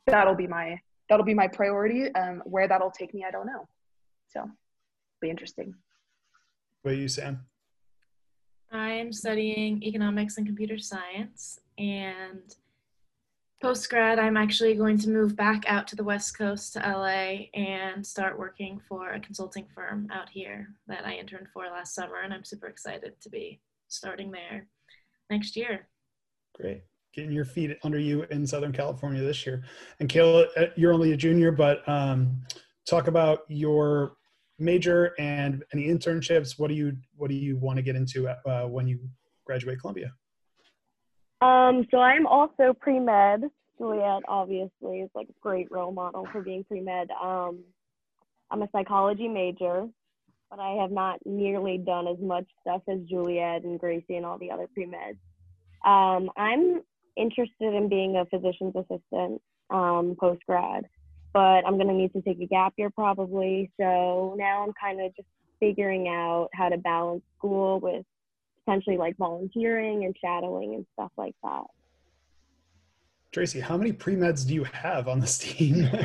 Speaker 6: that'll be my that'll be my priority. Um, where that'll take me, I don't know. So be interesting.
Speaker 1: What are you, Sam?
Speaker 7: I'm studying economics and computer science, and post grad, I'm actually going to move back out to the West Coast to LA and start working for a consulting firm out here that I interned for last summer, and I'm super excited to be starting there next year.
Speaker 1: Great. Getting your feet under you in Southern California this year. And Kayla, uh, you're only a junior, but um, talk about your major and any internships. What do you What do you want to get into uh, when you graduate Columbia?
Speaker 5: Um, so I'm also pre med. Juliet obviously is like a great role model for being pre med. Um, I'm a psychology major, but I have not nearly done as much stuff as Juliet and Gracie and all the other pre meds. Um, I'm interested in being a physician's assistant um, post grad, but I'm going to need to take a gap year probably. So now I'm kind of just figuring out how to balance school with potentially like volunteering and shadowing and stuff like that.
Speaker 1: Tracy, how many pre meds do you have on this team? [LAUGHS]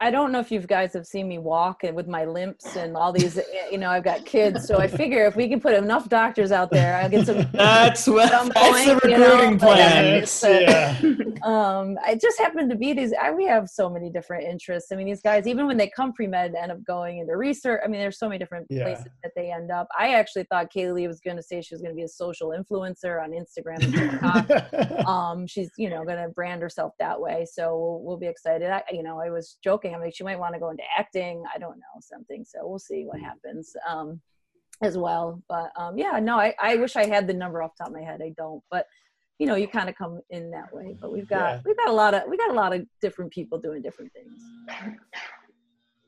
Speaker 4: I don't know if you guys have seen me walk and with my limps and all these, you know, I've got kids. So I figure if we can put enough doctors out there, I'll get some. [LAUGHS]
Speaker 2: That's what
Speaker 4: some
Speaker 2: that's the
Speaker 4: point, you know,
Speaker 2: recruiting
Speaker 4: uh,
Speaker 2: plan.
Speaker 4: it's, uh,
Speaker 1: yeah. [LAUGHS]
Speaker 4: um, I just happened to be these. I, we have so many different interests. I mean, these guys, even when they come pre med, end up going into research. I mean, there's so many different
Speaker 1: Yeah.
Speaker 4: places that they end up. I actually thought Kaylee was going to say she was going to be a social influencer on Instagram and TikTok. um, she's you know going to brand herself that way. So we'll, we'll be excited. I, you know, I was joking. I'm like, she might want to go into acting. I don't know something. So we'll see what happens. Um, as well. But um, yeah, no, I, I wish I had the number off the top of my head. I don't, but you know, you kind of come in that way. But we've got
Speaker 1: Yeah.
Speaker 4: we've got a lot of we got a lot of different people doing different things.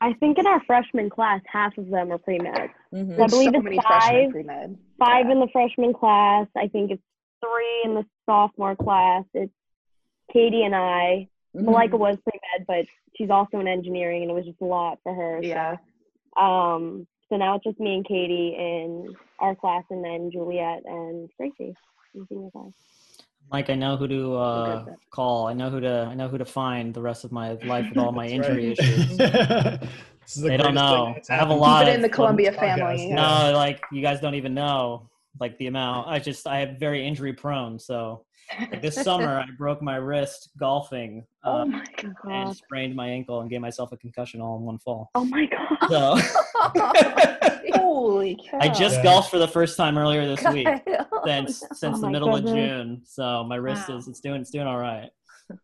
Speaker 5: I think in our freshman class, half of them are pre med.
Speaker 4: Mhm.
Speaker 5: I believe
Speaker 6: so
Speaker 5: it's
Speaker 6: many
Speaker 5: five.
Speaker 6: pre med.
Speaker 5: Five in the freshman class. I think it's three in the sophomore class. It's Katie and I.
Speaker 4: Mhm.
Speaker 5: Malika was pre med, but she's also in engineering, and it was just a lot for her.
Speaker 6: Yeah.
Speaker 5: So, um, so now it's just me and Katie in our class, and then Juliet and Gracie in senior class.
Speaker 8: Mike, I know who to uh, call. I know who to. I know who to find the rest of my life with all my [LAUGHS] injury
Speaker 1: right.
Speaker 8: issues. [LAUGHS]
Speaker 1: This is the
Speaker 8: They don't know. I have a lot
Speaker 6: Keep it
Speaker 8: of-
Speaker 6: in the Columbia family.
Speaker 1: Yeah.
Speaker 8: No, like you guys don't even know like the amount. I just I am very injury prone. So like, this summer I broke my wrist golfing
Speaker 6: Oh
Speaker 8: uh,
Speaker 6: my
Speaker 8: and sprained my ankle and gave myself a concussion all in one fall.
Speaker 5: Oh my god!
Speaker 8: So [LAUGHS]
Speaker 6: Holy cow.
Speaker 8: I just
Speaker 1: Yeah.
Speaker 8: golfed for the first time earlier this [LAUGHS] week
Speaker 4: Kyle.
Speaker 8: since [LAUGHS] since the
Speaker 5: my
Speaker 8: middle of. June. So my wrist
Speaker 7: Wow.
Speaker 8: is it's doing it's doing all right.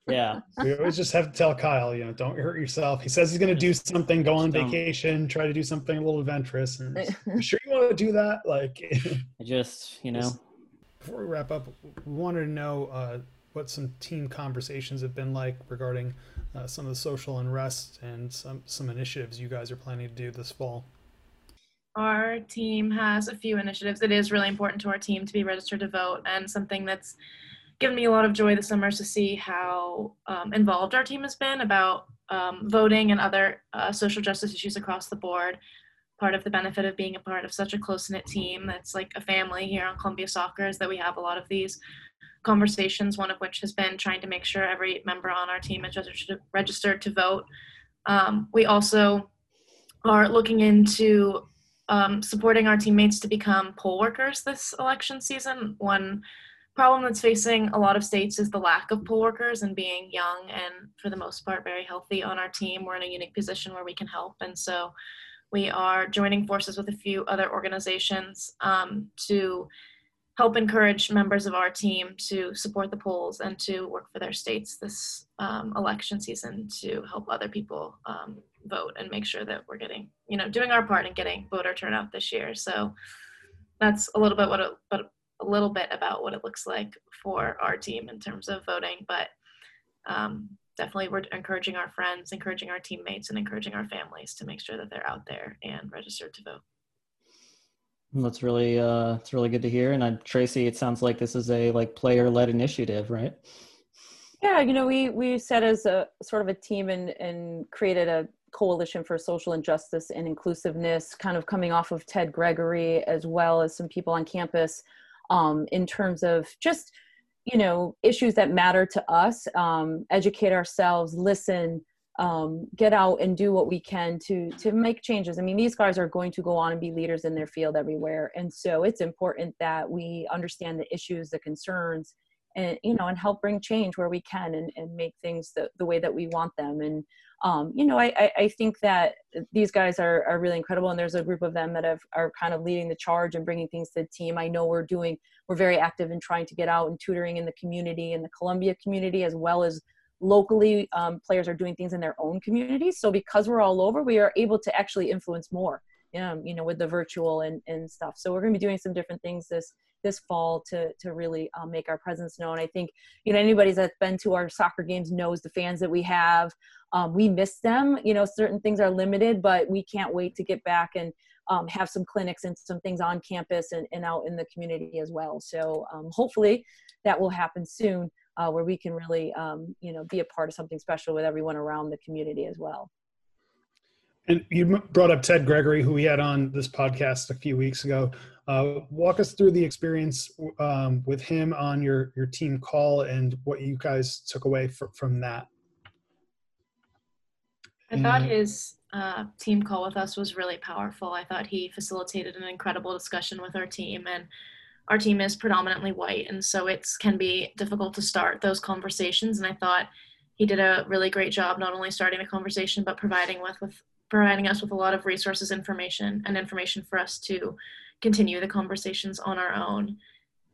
Speaker 8: Yeah. [LAUGHS]
Speaker 1: we always just have to tell Kyle, you know, don't hurt yourself. He says he's going to do something, go on
Speaker 8: don't.
Speaker 1: vacation, try to do something a little adventurous. And [LAUGHS] you sure you want to do that? Like, [LAUGHS]
Speaker 8: I just you know
Speaker 1: before we wrap up, we wanted to know uh, what some team conversations have been like regarding uh, some of the social unrest and some some initiatives you guys are planning to do this fall.
Speaker 7: Our team has a few initiatives. It is really important to our team to be registered to vote, and something that's given me a lot of joy this summer to see how um, involved our team has been about um, voting and other uh, social justice issues across the board. Part of the benefit of being a part of such a close knit team that's like a family here on Columbia Soccer is that we have a lot of these conversations, one of which has been trying to make sure every member on our team is registered, registered to vote. Um, we also are looking into um, supporting our teammates to become poll workers this election season. One problem that's facing a lot of states is the lack of poll workers and being young and for the most part very healthy on our team. We're in a unique position where we can help. And so we are joining forces with a few other organizations um, to help encourage members of our team to support the polls and to work for their states this um, election season to help other people um, vote and make sure that we're getting, you know, doing our part in getting voter turnout this year. So that's a little bit what it, but a little bit about what it looks like for our team in terms of voting. But um, definitely, we're encouraging our friends, encouraging our teammates, and encouraging our families to make sure that they're out there and registered to vote.
Speaker 8: that's really uh it's really good to hear. And uh, Tracy, it sounds like this is a like player led initiative, right?
Speaker 4: Yeah, you know, we we set as a sort of a team and and created a coalition for social injustice and inclusiveness, kind of coming off of Ted Gregory as well as some people on campus. Um, in terms of just you know issues that matter to us um, educate ourselves listen um, get out and do what we can to to make changes. I mean these guys are going to go on and be leaders in their field everywhere. And so it's important that we understand the issues the concerns and you know and help bring change where we can and, and make things the, the way that we want them. And um, you know I, I think that these guys are, are really incredible and there's a group of them that have, are kind of leading the charge and bringing things to the team. I know we're doing we're very active in trying to get out and tutoring in the community in the columbia community as well as locally um, players are doing things in their own communities so because we're all over we are able to actually influence more um, you know with the virtual and, and stuff. So we're going to be doing some different things this this fall to to really um, make our presence known. I think you know anybody that's been to our soccer games knows the fans that we have. Um, we miss them. You know, certain things are limited, but we can't wait to get back and um, have some clinics and some things on campus and, and out in the community as well. So um, hopefully that will happen soon, uh, where we can really um, you know be a part of something special with everyone around the community as well.
Speaker 1: And you brought up Ted Gregory, who we had on this podcast a few weeks ago. Uh, walk us through the experience um, with him on your your team call and what you guys took away for, from that.
Speaker 7: I thought his uh, team call with us was really powerful. I thought he facilitated an incredible discussion with our team, and our team is predominantly white, and so it can be difficult to start those conversations. And I thought he did a really great job, not only starting the conversation, but providing with with providing us with a lot of resources, information, and information for us to continue the conversations on our own.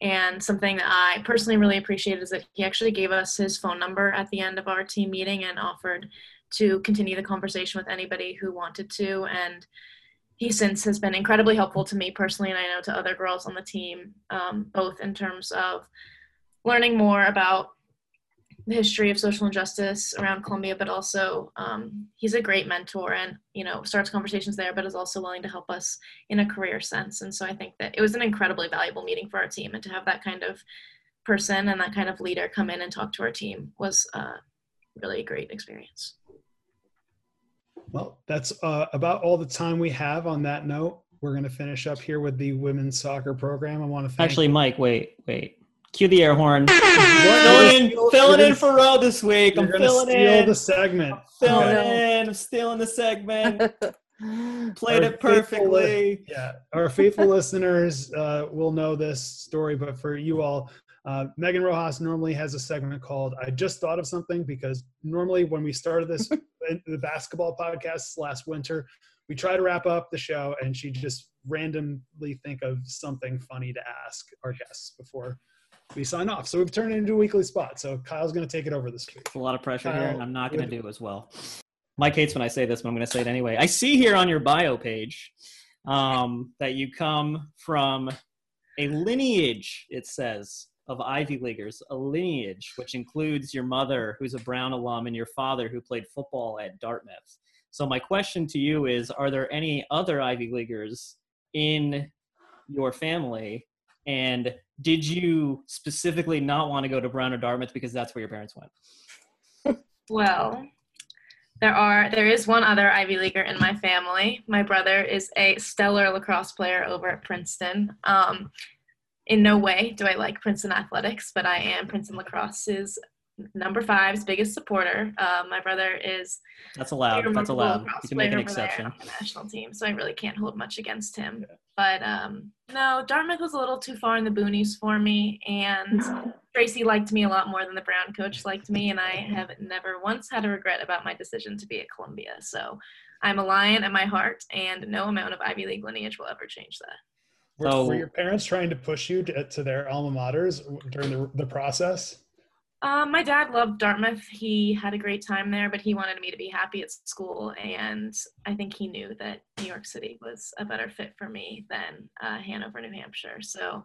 Speaker 7: And something that I personally really appreciate is that he actually gave us his phone number at the end of our team meeting and offered to continue the conversation with anybody who wanted to. And he since has been incredibly helpful to me personally, and I know to other girls on the team, um, both in terms of learning more about the history of social injustice around Columbia, but also um, he's a great mentor and you know starts conversations there, but is also willing to help us in a career sense. And so I think that it was an incredibly valuable meeting for our team, and to have that kind of person and that kind of leader come in and talk to our team was uh, really a great experience.
Speaker 1: Well, that's uh, about all the time we have on that note. We're going to finish up here with the women's soccer program. I want to thank
Speaker 8: actually, Mike. Wait, wait. Cue the air horn.
Speaker 2: filling in, filling in for Ro this week. I'm filling
Speaker 1: steal
Speaker 2: in.
Speaker 1: the segment.
Speaker 2: I'm filling okay. in. I'm stealing the segment. [LAUGHS] Played
Speaker 1: Our
Speaker 2: it perfectly.
Speaker 1: Faithful, yeah, our faithful listeners uh, will know this story, but for you all, uh, Megan Rojas normally has a segment called "I Just Thought of Something" because normally when we started this [LAUGHS] the basketball podcast last winter, we try to wrap up the show, and she just randomly think of something funny to ask our guests before we sign off. So we've turned it into a weekly spot. So Kyle's going to take it over this week.
Speaker 2: A lot of pressure Kyle, here, and I'm not going to do as well. Mike hates when I say this, but I'm going to say it anyway. I see here on your bio page um, that you come from a lineage, it says, of Ivy Leaguers, a lineage which includes your mother, who's a Brown alum, and your father, who played football at Dartmouth. So my question to you is: Are there any other Ivy Leaguers in your family? And did you specifically not want to go to Brown or Dartmouth because that's where your parents went?
Speaker 7: Well, there are there is one other Ivy Leaguer in my family. My brother is a stellar lacrosse player over at Princeton. Um, in no way do I like Princeton athletics, but I am Princeton lacrosse's number five's biggest supporter. Uh, my brother is
Speaker 2: that's allowed. That's allowed. You can make an exception.
Speaker 7: the national team, so I really can't hold much against him. Yeah. But um, no, Dartmouth was a little too far in the boonies for me, and [LAUGHS] Tracy liked me a lot more than the Brown coach liked me, and I have never once had a regret about my decision to be at Columbia. So I'm a lion at my heart, and no amount of Ivy League lineage will ever change that.
Speaker 1: Were, so, were your parents trying to push you to, to their alma maters during the, the process?
Speaker 7: Um, my dad loved Dartmouth. He had a great time there, but he wanted me to be happy at school. And I think he knew that New York City was a better fit for me than uh, Hanover, New Hampshire. So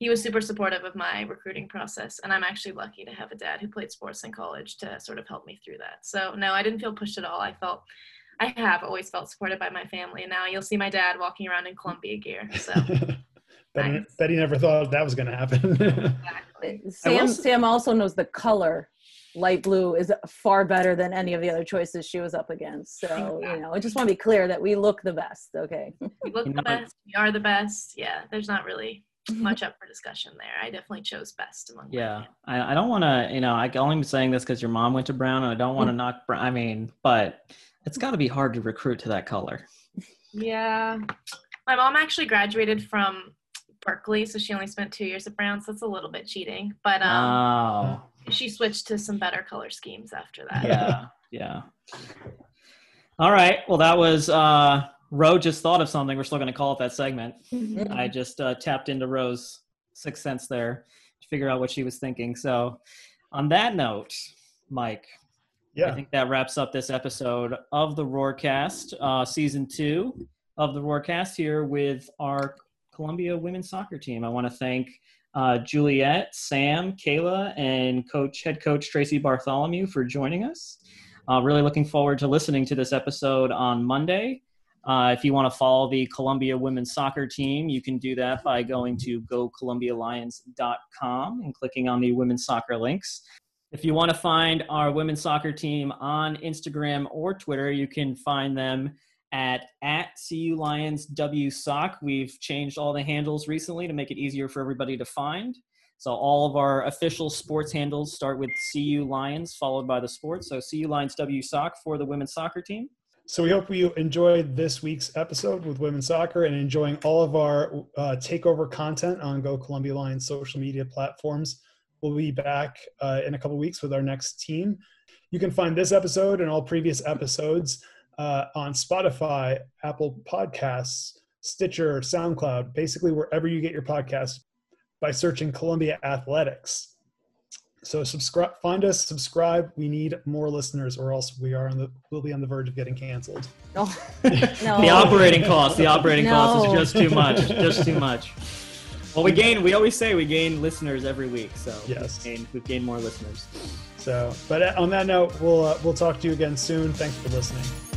Speaker 7: he was super supportive of my recruiting process. And I'm actually lucky to have a dad who played sports in college to sort of help me through that. So, no, I didn't feel pushed at all. I felt, I have always felt supported by my family. And now you'll see my dad walking around in Columbia gear. So. [LAUGHS]
Speaker 1: Betty, nice. Betty never thought that was going to happen. [LAUGHS]
Speaker 4: exactly. Sam, Sam also knows the color. Light blue is far better than any of the other choices she was up against. So, you know, I just want to be clear that we look the best. Okay.
Speaker 7: We look the best. We are the best. Yeah. There's not really. [LAUGHS] much up for discussion there. I definitely chose best among.
Speaker 2: Yeah, I, I don't want to, you know, I only am saying this because your mom went to Brown, and I don't want to mm. knock. Brown. I mean, but it's got to be hard to recruit to that color.
Speaker 7: Yeah, my mom actually graduated from Berkeley, so she only spent two years at Brown, so that's a little bit cheating. But um,
Speaker 2: Oh,
Speaker 7: she switched to some better color schemes after that.
Speaker 2: yeah, yeah. All right. Well, that was uh, Ro. Just thought of something. We're still going to call it that segment. I just uh, tapped into Ro's sixth sense there to figure out what she was thinking. So, on that note, Mike, I think that wraps up this episode of the Roarcast, uh, season two of the Roarcast here with our Columbia women's soccer team. I want to thank uh, Juliet, Sam, Kayla, and coach head coach Tracy Bartholomew for joining us. Uh, really looking forward to listening to this episode on Monday. Uh, if you want to follow the Columbia women's soccer team, you can do that by going to gocolumbialions.com and clicking on the women's soccer links. If you want to find our women's soccer team on Instagram or Twitter, you can find them at at CU Lions WSOC. We've changed all the handles recently to make it easier for everybody to find. So all of our official sports handles start with CU Lions, followed by the sports. So CU Lions WSOC for the women's soccer team.
Speaker 1: So we hope you enjoyed this week's episode with women's soccer and enjoying all of our uh, takeover content on Go Columbia Lions social media platforms. We'll be back uh, in a couple weeks with our next team. You can find this episode and all previous episodes uh, on Spotify, Apple Podcasts, Stitcher, SoundCloud, basically wherever you get your podcasts by searching Columbia Athletics. So subscribe, find us, subscribe. We need more listeners, or else we are on the we'll be on the verge of getting canceled. [LAUGHS]
Speaker 4: No. [LAUGHS]
Speaker 2: The operating cost, the operating cost is just too much, just too much. [LAUGHS] Well, we gain. We always say we gain listeners every week, so
Speaker 1: Yes.
Speaker 2: we've gained, we've gained more listeners.
Speaker 1: So, but on that note, we'll uh, we'll talk to you again soon. Thanks for listening.